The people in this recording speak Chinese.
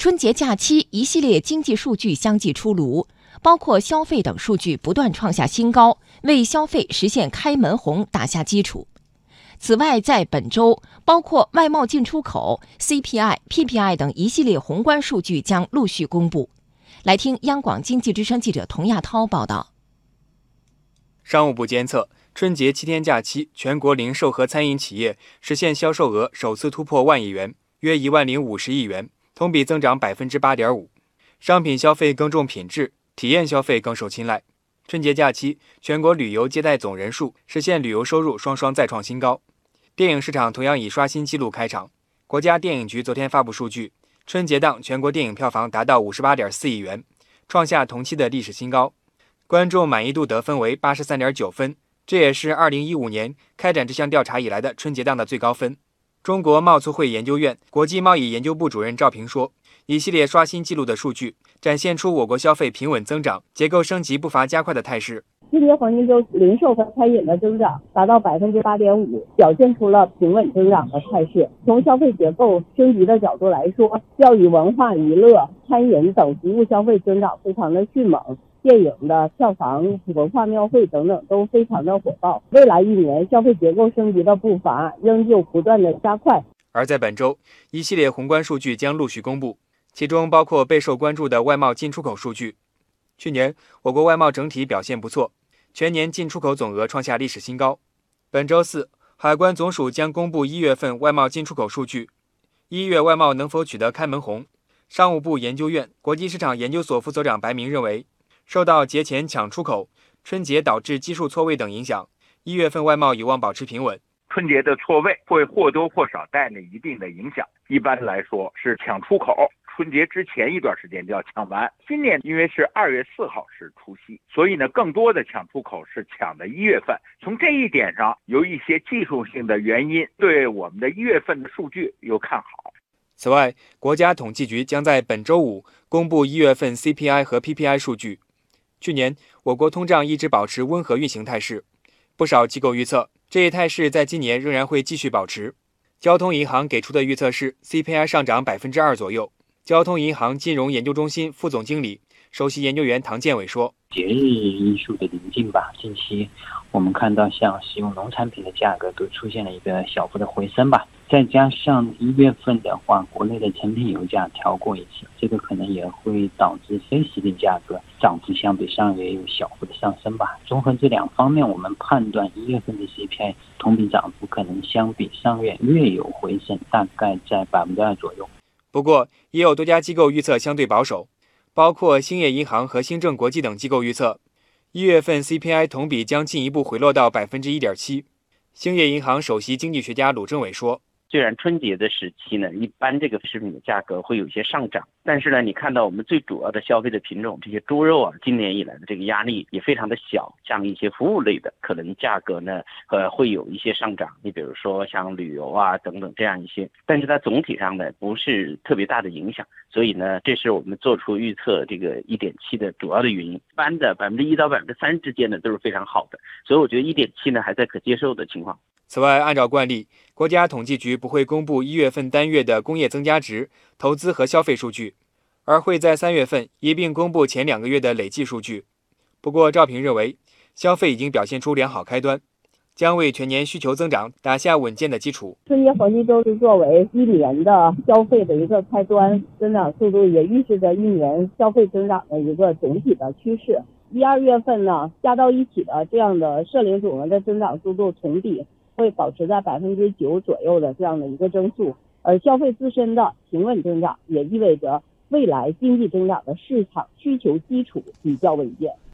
春节假期一系列经济数据相继出炉，包括消费等数据不断创下新高，为消费实现开门红打下基础。此外，在本周，包括外贸进出口、CPI、PPI 等一系列宏观数据将陆续公布。来听央广经济之声记者童亚涛报道。商务部监测，春节七天假期，全国零售和餐饮企业实现销售额首次突破万亿元，约一万零五十亿元。同比增长百分之八点五，商品消费更重品质，体验消费更受青睐。春节假期，全国旅游接待总人数实现旅游收入双双再创新高。电影市场同样以刷新纪录开场。国家电影局昨天发布数据，春节档全国电影票房达到五十八点四亿元，创下同期的历史新高，观众满意度得分为八十三点九分，这也是二零一五年开展这项调查以来的春节档的最高分。中国贸促会研究院国际贸易研究部主任赵平说：“一系列刷新纪录的数据，展现出我国消费平稳增长、结构升级步伐加快的态势。今年黄金周零售和餐饮的增长达到百分之八点五，表现出了平稳增长的态势。从消费结构升级的角度来说，教育、文化、娱乐、餐饮等服务消费增长非常的迅猛。”电影的票房、文化庙会等等都非常的火爆。未来一年消费结构升级的步伐仍旧不断的加快。而在本周，一系列宏观数据将陆续公布，其中包括备受关注的外贸进出口数据。去年我国外贸整体表现不错，全年进出口总额创下历史新高。本周四，海关总署将公布一月份外贸进出口数据，一月外贸能否取得开门红？商务部研究院国际市场研究所副所长白明认为。受到节前抢出口、春节导致基数错位等影响，一月份外贸有望保持平稳。春节的错位会或多或少带来一定的影响。一般来说是抢出口，春节之前一段时间就要抢完。今年因为是二月四号是除夕，所以呢，更多的抢出口是抢的一月份。从这一点上，有一些技术性的原因，对我们的一月份的数据有看好。此外，国家统计局将在本周五公布一月份 CPI 和 PPI 数据。去年，我国通胀一直保持温和运行态势，不少机构预测这一态势在今年仍然会继续保持。交通银行给出的预测是 CPI 上涨百分之二左右。交通银行金融研究中心副总经理、首席研究员唐建伟说：“节日因素的临近吧，近期我们看到像食用农产品的价格都出现了一个小幅的回升吧。”再加上一月份的话，国内的成品油价调过一次，这个可能也会导致非食品价格涨幅相比上月有小幅的上升吧。综合这两方面，我们判断一月份的 CPI 同比涨幅可能相比上月略有回升，大概在百分之二左右。不过，也有多家机构预测相对保守，包括兴业银行和新政国际等机构预测，一月份 CPI 同比将进一步回落到百分之一点七。兴业银行首席经济学家鲁政委说。虽然春节的时期呢，一般这个食品的价格会有一些上涨，但是呢，你看到我们最主要的消费的品种，这些猪肉啊，今年以来的这个压力也非常的小。像一些服务类的，可能价格呢，呃，会有一些上涨。你比如说像旅游啊等等这样一些，但是它总体上呢，不是特别大的影响。所以呢，这是我们做出预测这个一点七的主要的原因。一般的百分之一到百分之三之间呢，都是非常好的。所以我觉得一点七呢，还在可接受的情况。此外，按照惯例，国家统计局不会公布一月份单月的工业增加值、投资和消费数据，而会在三月份一并公布前两个月的累计数据。不过，赵平认为，消费已经表现出良好开端，将为全年需求增长打下稳健的基础。春节黄金周是作为一年的消费的一个开端，增长速度也预示着一年消费增长的一个总体的趋势。一二月份呢，加到一起的这样的社零总额的增长速度同比。会保持在百分之九左右的这样的一个增速，而消费自身的平稳增长，也意味着未来经济增长的市场需求基础比较稳健。